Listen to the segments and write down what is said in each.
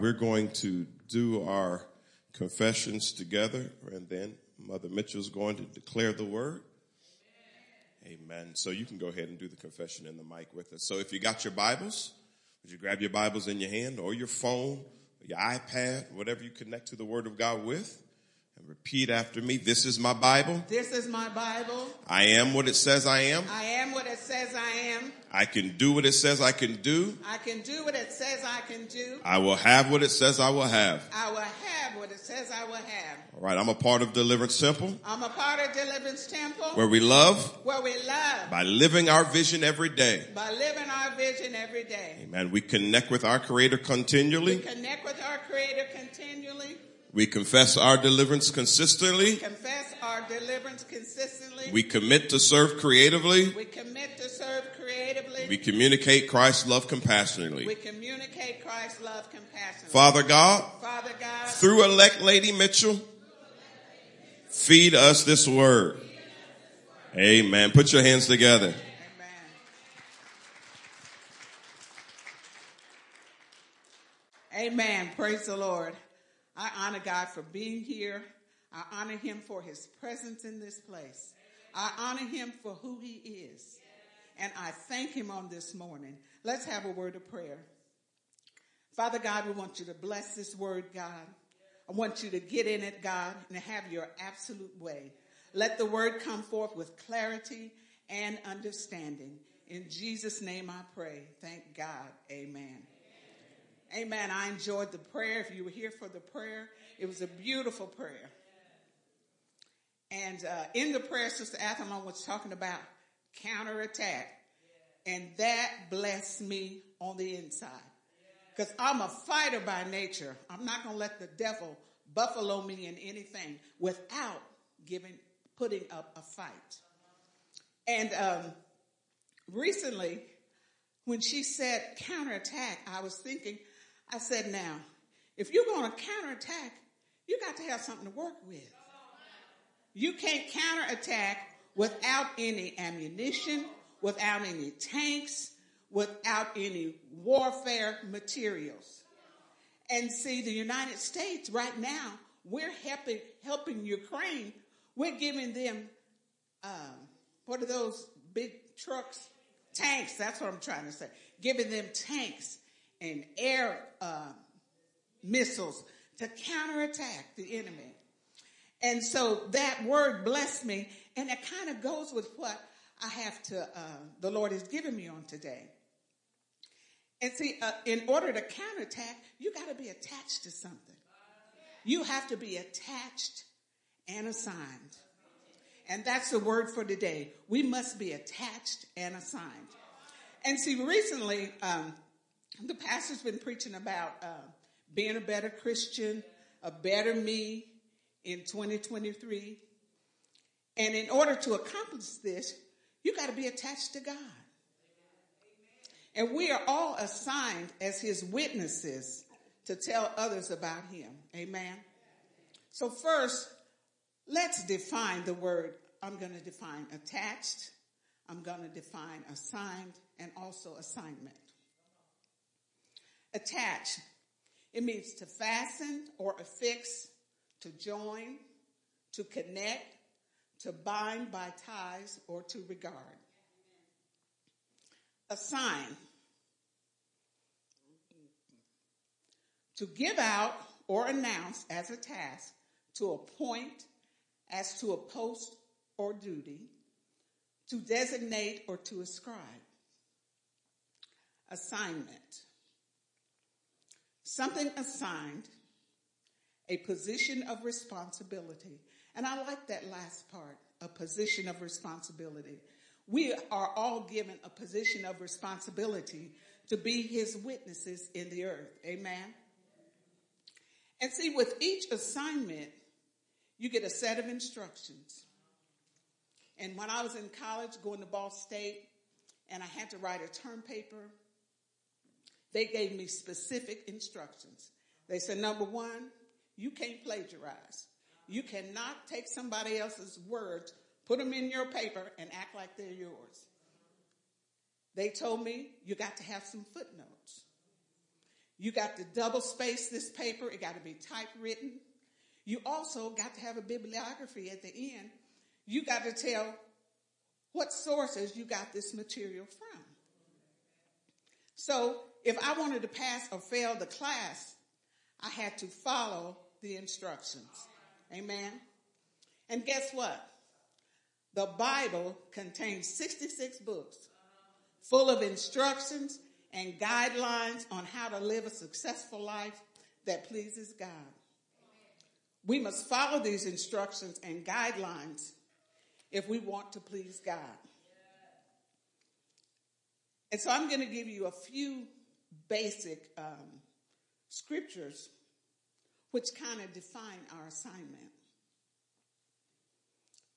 we're going to do our confessions together, and then Mother Mitchell's going to declare the word. Amen. So you can go ahead and do the confession in the mic with us. So if you got your Bibles, would you grab your Bibles in your hand or your phone, or your iPad, whatever you connect to the Word of God with? Repeat after me. This is my Bible. This is my Bible. I am what it says I am. I am what it says I am. I can do what it says I can do. I can do what it says I can do. I will have what it says I will have. I will have what it says I will have. All right, I'm a part of Deliverance Temple I'm a part of Deliverance Temple where we love where we love by living our vision every day. by living our vision every day. Amen. We connect with our Creator We continually. connect with our Creator continually. We confess our deliverance consistently. Confess our deliverance consistently. We commit to serve creatively. We commit to serve creatively. We communicate Christ's love compassionately. We communicate Christ's love compassionately. Father God, Father God, through elect Lady Mitchell, feed us this word. Amen. Put your hands together. Amen. Amen. Praise the Lord. I honor God for being here. I honor him for his presence in this place. I honor him for who he is. And I thank him on this morning. Let's have a word of prayer. Father God, we want you to bless this word, God. I want you to get in it, God, and have your absolute way. Let the word come forth with clarity and understanding. In Jesus' name I pray. Thank God. Amen. Amen. I enjoyed the prayer. If you were here for the prayer, it was a beautiful prayer. And uh, in the prayer, Sister Atherton was talking about counterattack. And that blessed me on the inside. Because I'm a fighter by nature. I'm not going to let the devil buffalo me in anything without giving, putting up a fight. And um, recently, when she said counterattack, I was thinking, I said, now, if you're going to counterattack, you got to have something to work with. You can't counterattack without any ammunition, without any tanks, without any warfare materials. And see, the United States right now, we're helping helping Ukraine. We're giving them um, what are those big trucks? Tanks. That's what I'm trying to say. Giving them tanks and air uh, missiles to counterattack the enemy. And so that word blessed me, and it kind of goes with what I have to, uh, the Lord has given me on today. And see, uh, in order to counterattack, you got to be attached to something. You have to be attached and assigned. And that's the word for today. We must be attached and assigned. And see, recently, um, the pastor's been preaching about uh, being a better Christian, a better me in 2023. And in order to accomplish this, you got to be attached to God. And we are all assigned as his witnesses to tell others about him. Amen. So first, let's define the word. I'm going to define attached. I'm going to define assigned and also assignment. Attached. It means to fasten or affix, to join, to connect, to bind by ties or to regard. Assign. To give out or announce as a task, to appoint as to a post or duty, to designate or to ascribe. Assignment. Something assigned, a position of responsibility. And I like that last part, a position of responsibility. We are all given a position of responsibility to be his witnesses in the earth. Amen. And see, with each assignment, you get a set of instructions. And when I was in college going to Ball State and I had to write a term paper, they gave me specific instructions. They said, number one, you can't plagiarize. You cannot take somebody else's words, put them in your paper, and act like they're yours. They told me you got to have some footnotes. You got to double space this paper. It got to be typewritten. You also got to have a bibliography at the end. You got to tell what sources you got this material from. So if I wanted to pass or fail the class, I had to follow the instructions. Amen. And guess what? The Bible contains 66 books full of instructions and guidelines on how to live a successful life that pleases God. We must follow these instructions and guidelines if we want to please God. And so I'm going to give you a few basic um, scriptures which kind of define our assignment.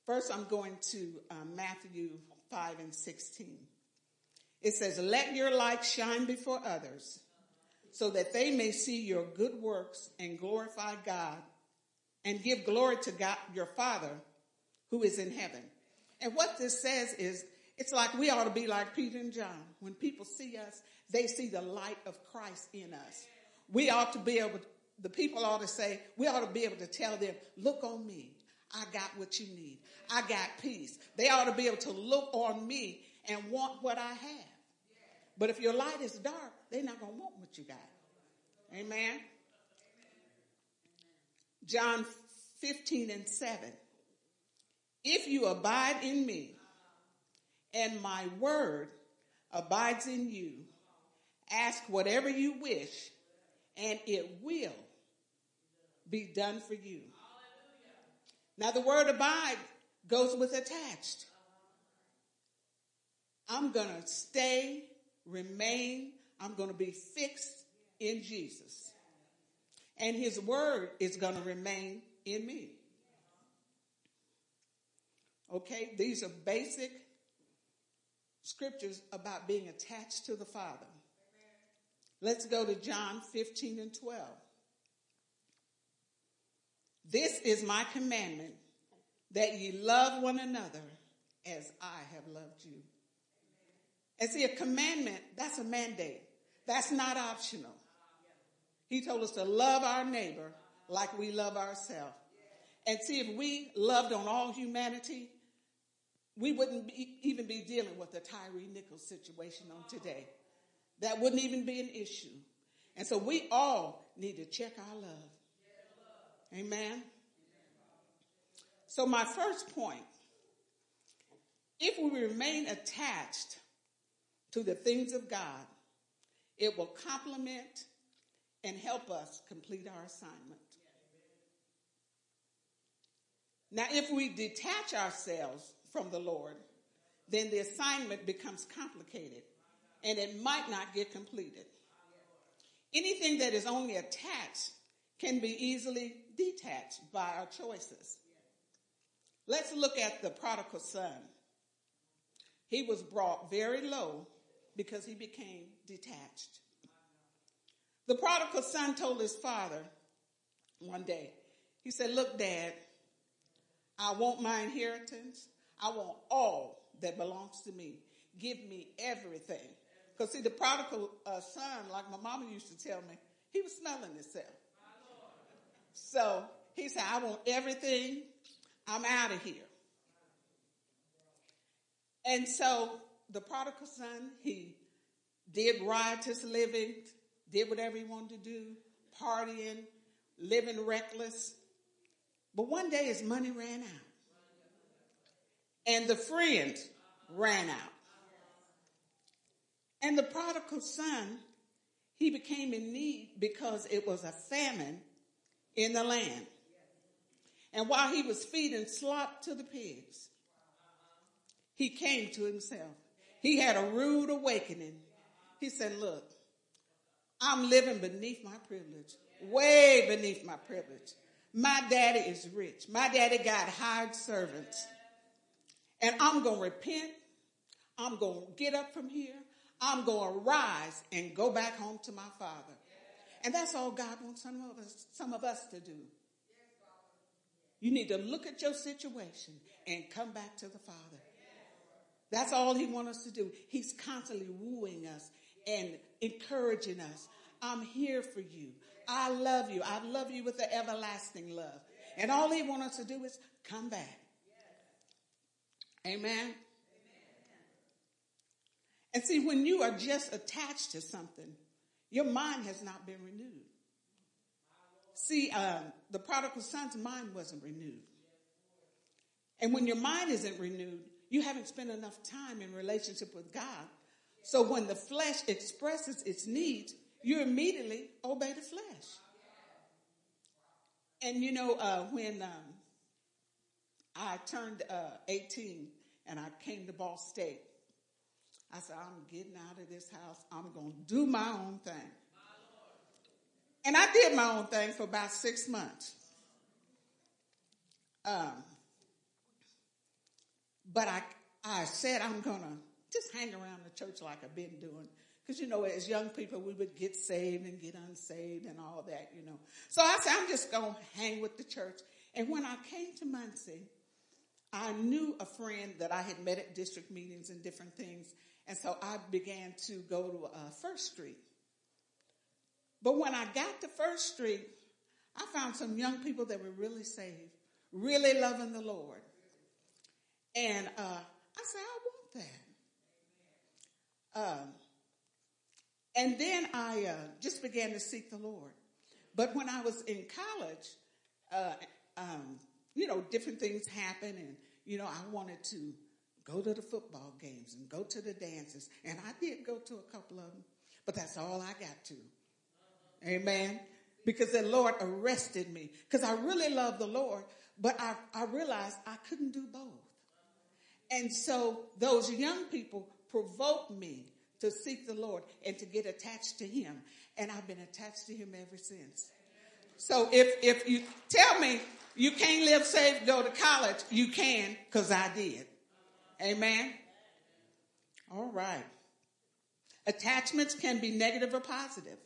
First, I'm going to um, Matthew 5 and 16. It says, Let your light shine before others so that they may see your good works and glorify God and give glory to God, your Father who is in heaven. And what this says is, it's like we ought to be like Peter and John. When people see us, they see the light of Christ in us. We ought to be able, the people ought to say, we ought to be able to tell them, look on me. I got what you need. I got peace. They ought to be able to look on me and want what I have. But if your light is dark, they're not going to want what you got. Amen. John 15 and 7. If you abide in me and my word abides in you, ask whatever you wish and it will be done for you. Now the word abide goes with attached. I'm going to stay, remain, I'm going to be fixed in Jesus. And his word is going to remain in me. Okay, these are basic scriptures about being attached to the Father. Let's go to John 15 and 12. This is my commandment that ye love one another as I have loved you. And see, a commandment, that's a mandate. That's not optional. He told us to love our neighbor like we love ourselves. And see, if we loved on all humanity, we wouldn't be, even be dealing with the Tyree Nichols situation on today. That wouldn't even be an issue. And so we all need to check our love. Amen. So my first point, if we remain attached to the things of God, it will complement and help us complete our assignment. Now, if we detach ourselves from the Lord, then the assignment becomes complicated and it might not get completed. Anything that is only attached can be easily detached by our choices. Let's look at the prodigal son. He was brought very low because he became detached. The prodigal son told his father one day, he said, Look, dad, I want my inheritance. I want all that belongs to me. Give me everything. Because see, the prodigal uh, son, like my mama used to tell me, he was smelling himself. So he said, I want everything. I'm out of here. And so the prodigal son, he did riotous living, did whatever he wanted to do, partying, living reckless. But one day his money ran out. And the friend ran out. And the prodigal son, he became in need because it was a famine in the land. And while he was feeding slop to the pigs, he came to himself. He had a rude awakening. He said, look, I'm living beneath my privilege, way beneath my privilege. My daddy is rich. My daddy got hired servants. And I'm going to repent. I'm going to get up from here. I'm going to rise and go back home to my father. And that's all God wants some of us, some of us to do. You need to look at your situation and come back to the Father. That's all he wants us to do. He's constantly wooing us and encouraging us. I'm here for you. I love you. I love you with the everlasting love. And all he wants us to do is come back. Amen. And see, when you are just attached to something, your mind has not been renewed. See, um, the prodigal son's mind wasn't renewed. And when your mind isn't renewed, you haven't spent enough time in relationship with God. So when the flesh expresses its needs, you immediately obey the flesh. And you know, uh, when um, I turned uh, 18 and I came to Ball State, I said, I'm getting out of this house. I'm going to do my own thing. And I did my own thing for about six months. Um, but I, I said I'm going to just hang around the church like I've been doing. Because, you know, as young people, we would get saved and get unsaved and all that, you know. So I said, I'm just going to hang with the church. And when I came to Muncie, I knew a friend that I had met at district meetings and different things. And so I began to go to uh, First Street. But when I got to First Street, I found some young people that were really saved, really loving the Lord. And uh, I said, I want that. Um, and then I uh, just began to seek the Lord. But when I was in college, uh, um, you know, different things happen. and you know, I wanted to go to the football games and go to the dances, and I did go to a couple of them, but that's all I got to. Amen. Because the Lord arrested me because I really love the Lord, but I, I realized I couldn't do both. And so those young people provoked me to seek the Lord and to get attached to Him. And I've been attached to Him ever since. So if, if you tell me you can't live safe, go to college, you can, cause I did. Amen. All right. Attachments can be negative or positive.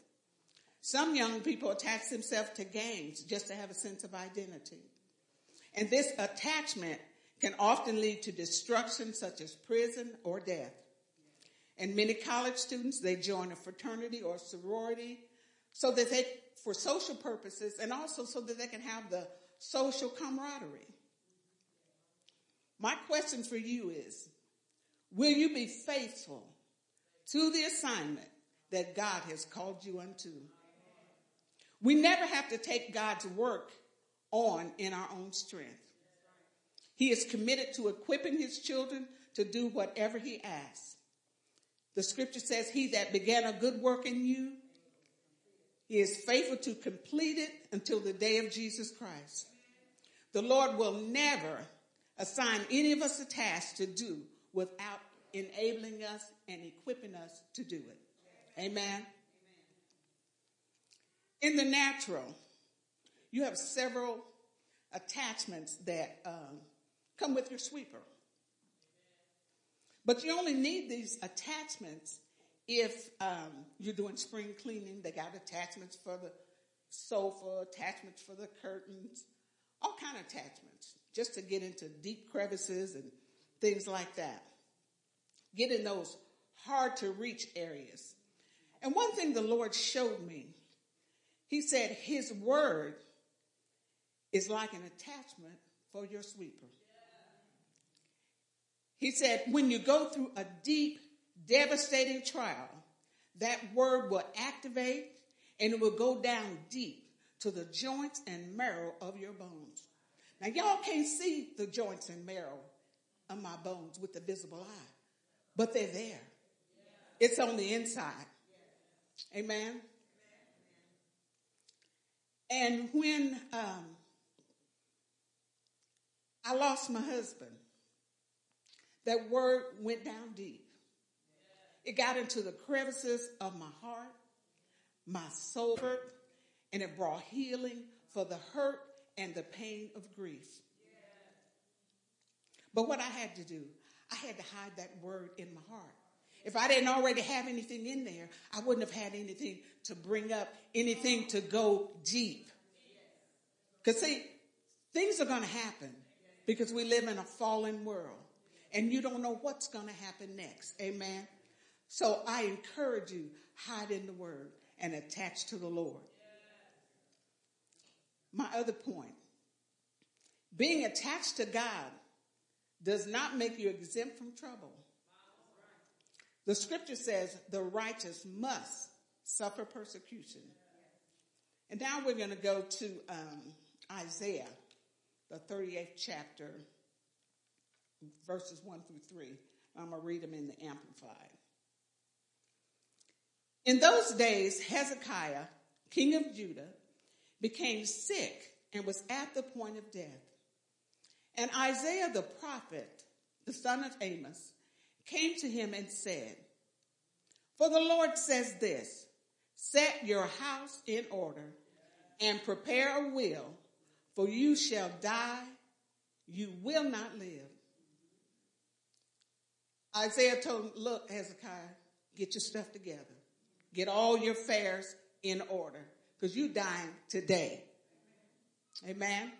Some young people attach themselves to gangs just to have a sense of identity. And this attachment can often lead to destruction such as prison or death. And many college students, they join a fraternity or sorority so that they, for social purposes and also so that they can have the social camaraderie. My question for you is, will you be faithful to the assignment that God has called you unto? We never have to take God's work on in our own strength. He is committed to equipping his children to do whatever he asks. The scripture says, He that began a good work in you, he is faithful to complete it until the day of Jesus Christ. The Lord will never assign any of us a task to do without enabling us and equipping us to do it. Amen. In the natural, you have several attachments that um, come with your sweeper. But you only need these attachments if um, you're doing spring cleaning. They got attachments for the sofa, attachments for the curtains, all kind of attachments, just to get into deep crevices and things like that. Get in those hard to reach areas. And one thing the Lord showed me, He said His word is like an attachment for your sweeper. He said, when you go through a deep, devastating trial, that word will activate and it will go down deep to the joints and marrow of your bones. Now, y'all can't see the joints and marrow of my bones with the visible eye, but they're there. It's on the inside. Amen. And when um, I lost my husband, that word went down deep. It got into the crevices of my heart, my soul, and it brought healing for the hurt and the pain of grief. But what I had to do, I had to hide that word in my heart. If I didn't already have anything in there, I wouldn't have had anything to bring up, anything to go deep. Because see, things are going to happen because we live in a fallen world and you don't know what's going to happen next. Amen. So I encourage you, hide in the word and attached to the Lord. My other point being attached to God does not make you exempt from trouble. The scripture says the righteous must suffer persecution. And now we're going to go to um, Isaiah, the 38th chapter, verses 1 through 3. I'm going to read them in the Amplified. In those days, Hezekiah, king of Judah, became sick and was at the point of death. And Isaiah the prophet, the son of Amos, came to him and said, For the Lord says this, set your house in order and prepare a will, for you shall die, you will not live. Isaiah told him, look, Hezekiah, get your stuff together. Get all your affairs in order because you're dying today. Amen.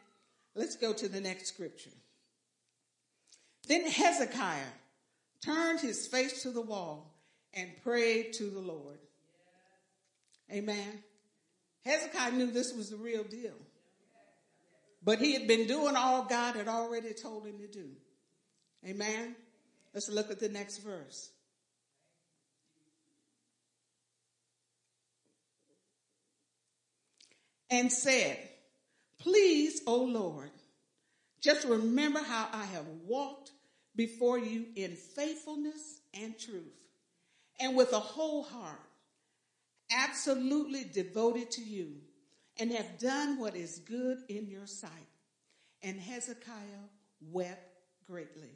Let's go to the next scripture. Then Hezekiah turned his face to the wall and prayed to the Lord. Amen. Hezekiah knew this was the real deal. But he had been doing all God had already told him to do. Amen. Let's look at the next verse. And said, Please, O Lord, just remember how I have walked before you in faithfulness and truth, and with a whole heart, absolutely devoted to you, and have done what is good in your sight. And Hezekiah wept greatly.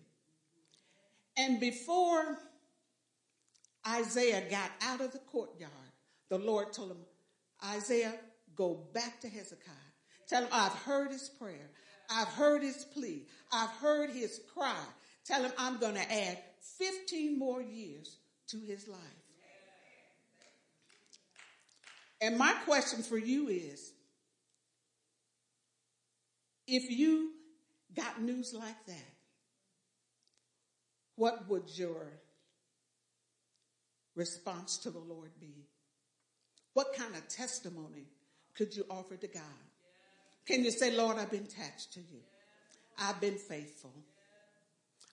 And before Isaiah got out of the courtyard, the Lord told him, Isaiah, go back to Hezekiah. Tell him, I've heard his prayer. I've heard his plea. I've heard his cry. Tell him I'm going to add 15 more years to his life. And my question for you is if you got news like that, what would your response to the Lord be? What kind of testimony could you offer to God? Can you say, Lord, I've been attached to you. I've been faithful.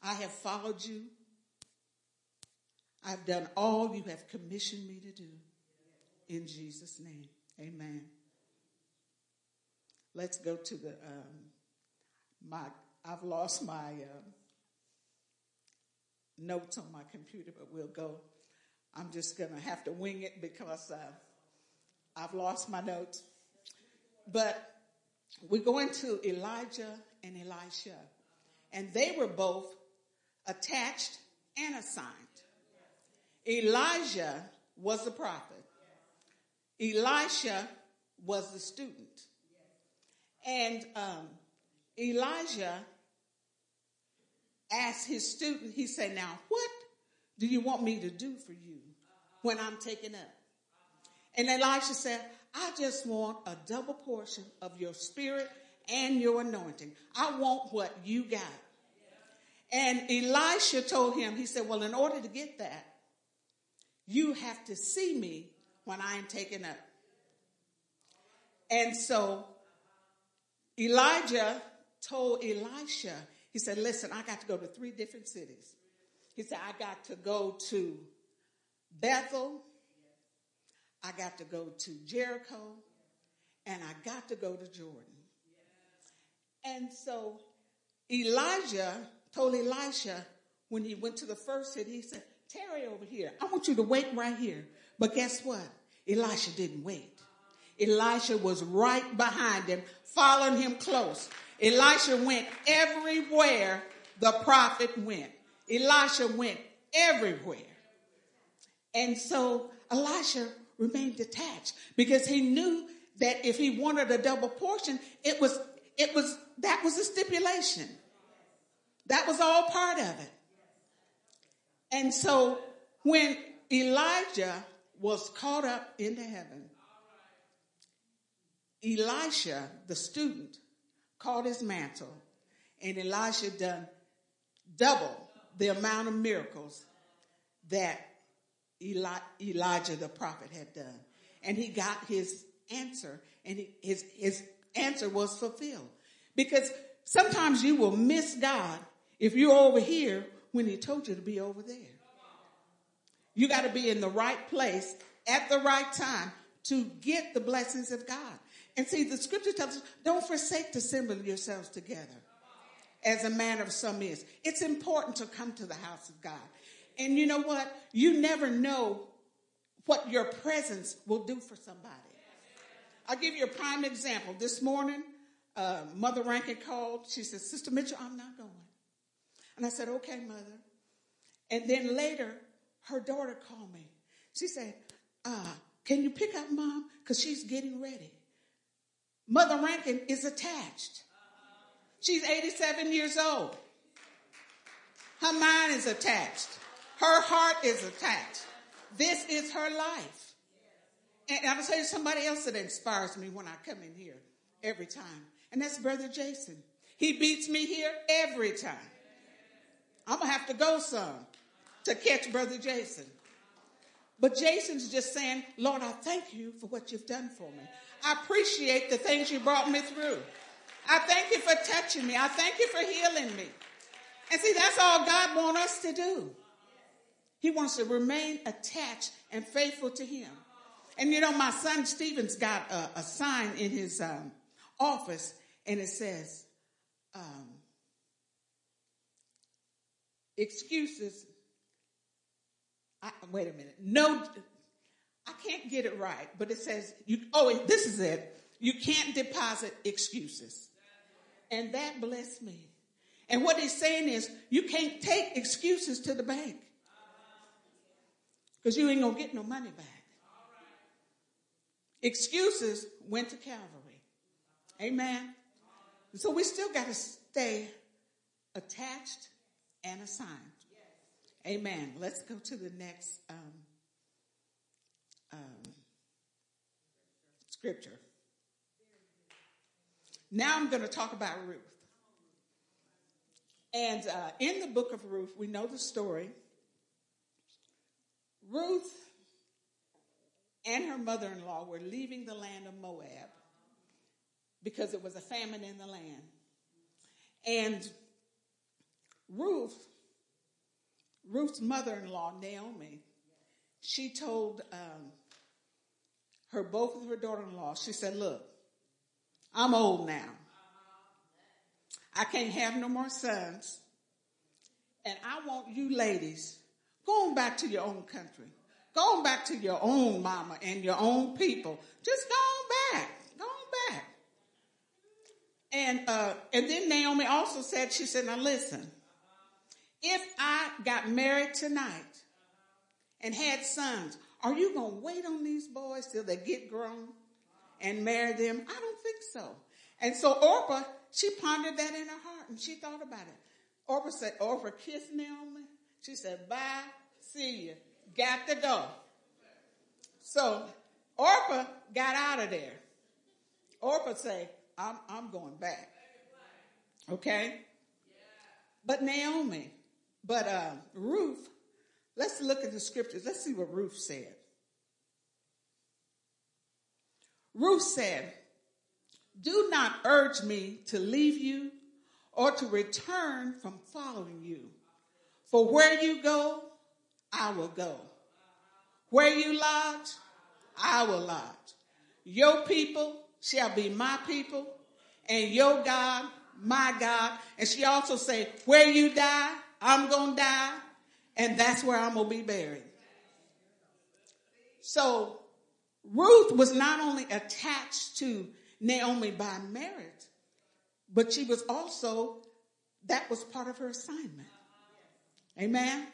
I have followed you. I've done all you have commissioned me to do. In Jesus' name, amen. Let's go to the, um, my, I've lost my uh, notes on my computer, but we'll go. I'm just going to have to wing it because uh, I've lost my notes. But we go into Elijah and Elisha, and they were both attached and assigned. Elijah was the prophet. Elisha was the student. And um, Elijah asked his student, he said, Now, what do you want me to do for you when I'm taken up? And Elisha said, I just want a double portion of your spirit and your anointing. I want what you got. And Elisha told him, he said, Well, in order to get that, you have to see me when I am taken up. And so Elijah told Elisha, he said, Listen, I got to go to three different cities. He said, I got to go to Bethel, I got to go to Jericho, and I got to go to Jordan. And so Elijah told Elisha when he went to the first city, he said, Tarry over here. I want you to wait right here. But guess what? Elisha didn't wait. Elisha was right behind him, following him close. Elisha went everywhere the prophet went. Elisha went everywhere. And so Elisha remained detached because he knew that if he wanted a double portion, it was, it was, that was a stipulation. That was all part of it. And so when Elijah was caught up into heaven, Elisha, the student, caught his mantle and Elisha done double the amount of miracles that Eli- Elijah the prophet had done. and he got his answer and he, his, his answer was fulfilled. Because sometimes you will miss God if you're over here when he told you to be over there. You got to be in the right place at the right time to get the blessings of God. And see, the scripture tells us, don't forsake to assemble yourselves together as a manner of some is. It's important to come to the house of God. And you know what? You never know what your presence will do for somebody. I'll give you a prime example. This morning, uh, Mother Rankin called. She said, Sister Mitchell, I'm not going. And I said, okay, mother. And then later, her daughter called me. She said, uh, can you pick up mom? Because she's getting ready. Mother Rankin is attached. She's 87 years old. Her mind is attached. Her heart is attached. This is her life. And I'm going to tell you somebody else that inspires me when I come in here every time. And that's Brother Jason. He beats me here every time. I'm going to have to go some to catch Brother Jason. But Jason's just saying, Lord, I thank you for what you've done for me. I appreciate the things you brought me through. I thank you for touching me. I thank you for healing me. And see, that's all God wants us to do. He wants to remain attached and faithful to Him. And you know, my son Stephen's got a, a sign in his um, office, and it says, um, excuses. I, wait a minute. No, I can't get it right, but it says, you, oh, this is it. You can't deposit excuses. And that blessed me. And what he's saying is, you can't take excuses to the bank because you ain't going to get no money back. Excuses went to Calvary. Amen. So we still got to stay attached and assigned. Amen. Let's go to the next um, um, scripture. Now I'm going to talk about Ruth. And uh, in the book of Ruth, we know the story. Ruth and her mother in law were leaving the land of Moab because it was a famine in the land. And Ruth, Ruth's mother in law, Naomi, she told um, her, both of her daughter in law, she said, Look, I'm old now. I can't have no more sons. And I want you ladies going back to your own country, going back to your own mama and your own people. Just going back, going back. And uh, and then Naomi also said, she said, now listen, if I got married tonight and had sons, are you to wait on these boys till they get grown and marry them? I don't think so. And so Orpah, she pondered that in her heart and she thought about it. Orpah said, Orpah kissed Naomi. She said, bye, see you. Got to go. So Orpah got out of there. Orpah said, I'm, I'm going back. Okay? But Naomi, but uh, Ruth, let's look at the scriptures. Let's see what Ruth said. Ruth said, Do not urge me to leave you or to return from following you. For where you go, I will go. Where you lodge, I will lodge. Your people shall be my people, and your God, my God. And she also said, where you die, I'm going to die, and that's where I'm going to be buried. So Ruth was not only attached to Naomi by marriage, but she was also, that was part of her assignment. Amen?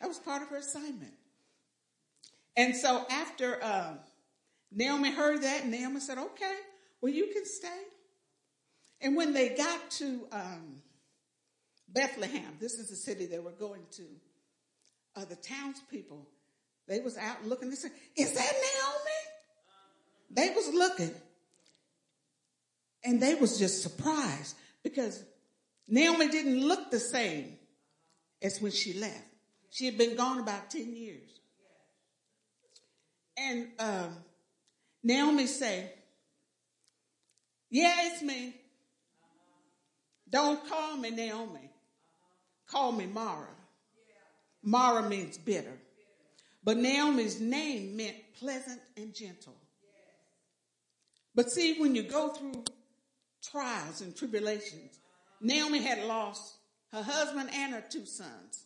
That was part of her assignment. And so after uh, Naomi heard that, Naomi said, okay, well, you can stay. And when they got to um, Bethlehem, this is the city they were going to, uh, the townspeople, they was out looking. They said, is that Naomi? They was looking. And they was just surprised because Naomi didn't look the same as when she left. She had been gone about 10 years. And um, Naomi say, yeah, it's me. Don't call me Naomi. Call me Mara. Mara means bitter. But Naomi's name meant pleasant and gentle. But see, when you go through trials and tribulations, Naomi had lost her husband and her two sons.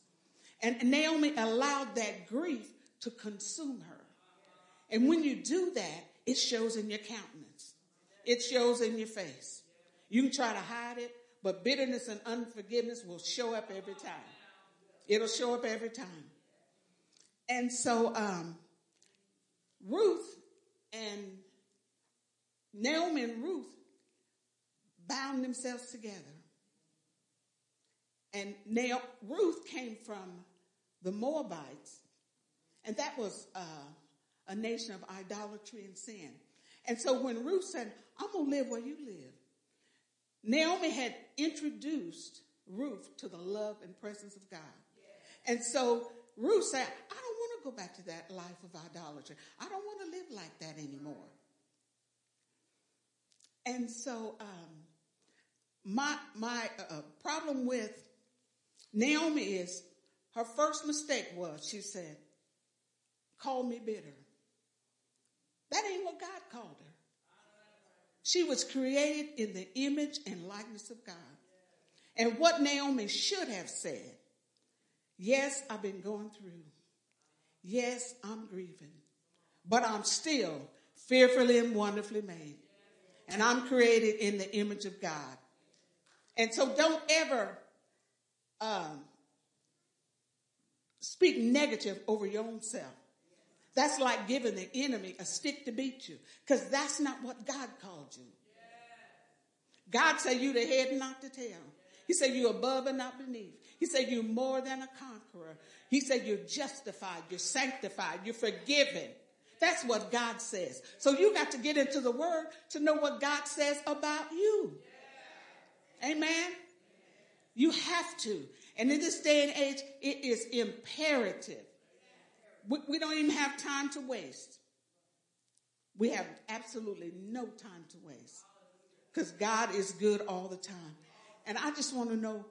And Naomi allowed that grief to consume her. And when you do that, it shows in your countenance. It shows in your face. You can try to hide it, but bitterness and unforgiveness will show up every time. It'll show up every time. And so, um, Ruth and Naomi and Ruth bound themselves together. And now Ruth came from the Moabites, and that was uh, a nation of idolatry and sin. And so when Ruth said, I'm going to live where you live, Naomi had introduced Ruth to the love and presence of God. And so Ruth said, I don't want to go back to that life of idolatry. I don't want to live like that anymore. And so, um, my, my uh, problem with Naomi is her first mistake was she said, call me bitter. That ain't what God called her. She was created in the image and likeness of God. And what Naomi should have said, yes, I've been going through. Yes, I'm grieving, but I'm still fearfully and wonderfully made. And I'm created in the image of God. And so don't ever um, speak negative over your own self. That's like giving the enemy a stick to beat you because that's not what God called you. God said you the head not the tail. He said you're above and not beneath. He said you're more than a conqueror. He said you're justified, you're sanctified, you're forgiven. That's what God says. So you got to get into the word to know what God says about you. Amen. You have to. And in this day and age, it is imperative. We, we don't even have time to waste. We have absolutely no time to waste because God is good all the time. And I just want to know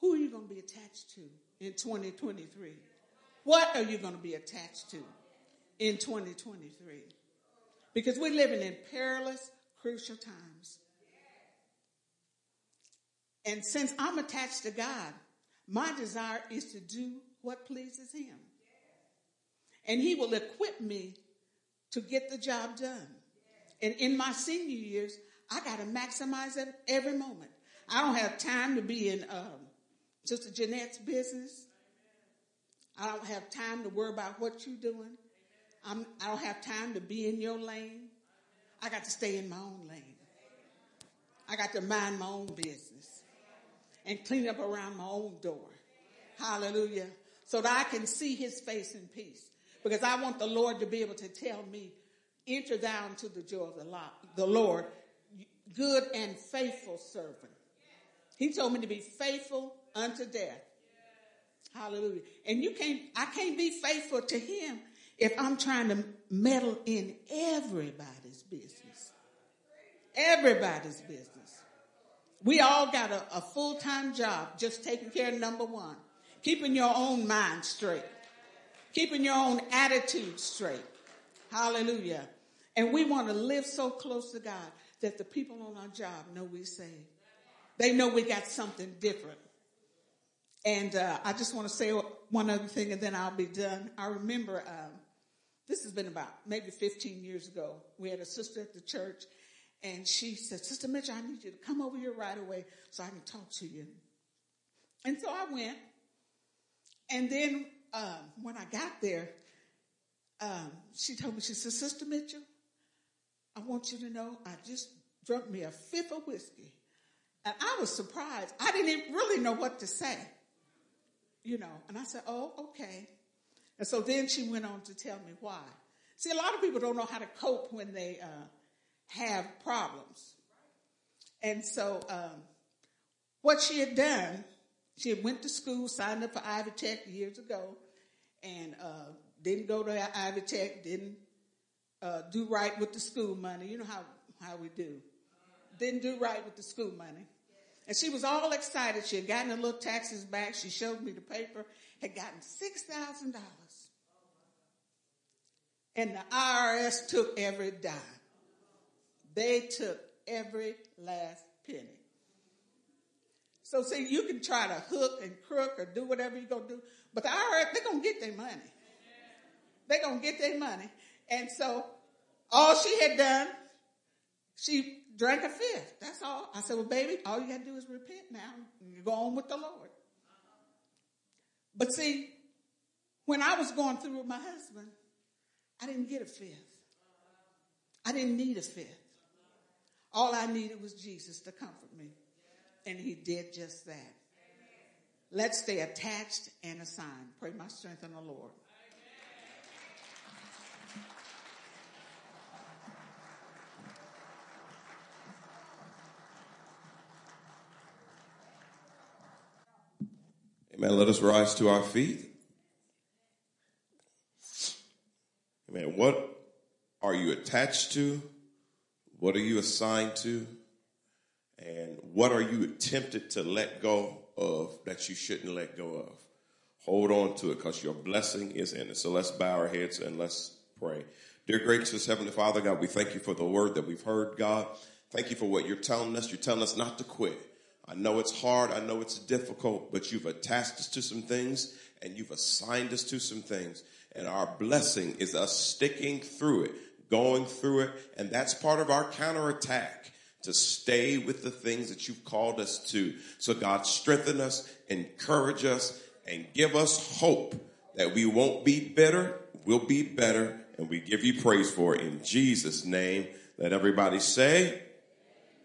who are you going to be attached to in 2023? What are you going to be attached to in 2023? Because we're living in perilous, crucial times. And since I'm attached to God, my desire is to do what pleases Him. And He will equip me to get the job done. And in my senior years, I got to maximize it every moment. I don't have time to be in um, Sister Jeanette's business. I don't have time to worry about what you're doing. I'm, I do not have time to be in your lane. I got to stay in my own lane. I got to mind my own business and clean up around my own door. Hallelujah. So that I can see his face in peace. Because I want the Lord to be able to tell me, enter down to the joy of the Lord, good and faithful servant. He told me to be faithful unto death. Hallelujah. And you can't, I can't be faithful to him if I'm trying to meddle in everybody's business. Everybody's business. We all got a, a full-time job just taking care of number one. Keeping your own mind straight. Keeping your own attitude straight. Hallelujah. And we want to live so close to God that the people on our job know we're saved. They know we got something different. And uh, I just want to say one other thing and then I'll be done. I remember um, this has been about maybe 15 years ago. We had a sister at the church and she said, Sister Mitchell, I need you to come over here right away so I can talk to you. And so I went. And then um, when I got there, um, she told me, she said, Sister Mitchell, I want you to know I just drunk me a fifth of whiskey. And I was surprised. I didn't really know what to say. You know, and I said, oh, okay. And so then she went on to tell me why. See, a lot of people don't know how to cope when they uh, have problems. And so um, what she had done, she had went to school, signed up for Ivy Tech years ago, and uh, didn't go to Ivy Tech, didn't uh, do right with the school money. You know how, how we do. Didn't do right with the school money. And she was all excited. She had gotten her little taxes back. She showed me the paper, had gotten $6,000. And the IRS took every dime. They took every last penny. So see, you can try to hook and crook or do whatever you're to do, but the IRS, they're to get their money. They're to get their money. And so all she had done, she drank a fifth. That's all. I said, well, baby, all you got to do is repent now and go on with the Lord. But see, when I was going through with my husband, I didn't get a fifth. I didn't need a fifth. All I needed was Jesus to comfort me. And he did just that. Let's stay attached and assigned. Pray my strength in the Lord. Amen. Let us rise to our feet. Amen. What are you attached to? What are you assigned to? And what are you tempted to let go of that you shouldn't let go of? Hold on to it because your blessing is in it. So let's bow our heads and let's pray. Dear gracious Heavenly Father, God, we thank you for the word that we've heard, God. Thank you for what you're telling us. You're telling us not to quit. I know it's hard. I know it's difficult, but you've attached us to some things and you've assigned us to some things. And our blessing is us sticking through it, going through it. And that's part of our counterattack to stay with the things that you've called us to. So God, strengthen us, encourage us, and give us hope that we won't be bitter, we'll be better, and we give you praise for it in Jesus' name. Let everybody say,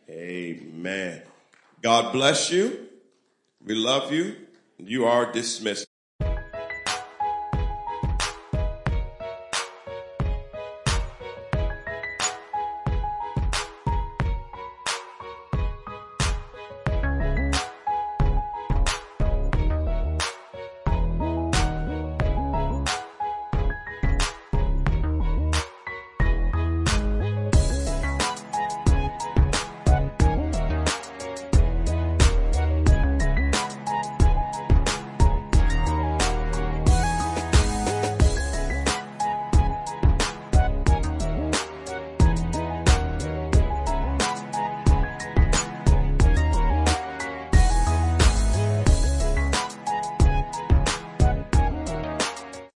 Amen. God bless you. We love you. You are dismissed.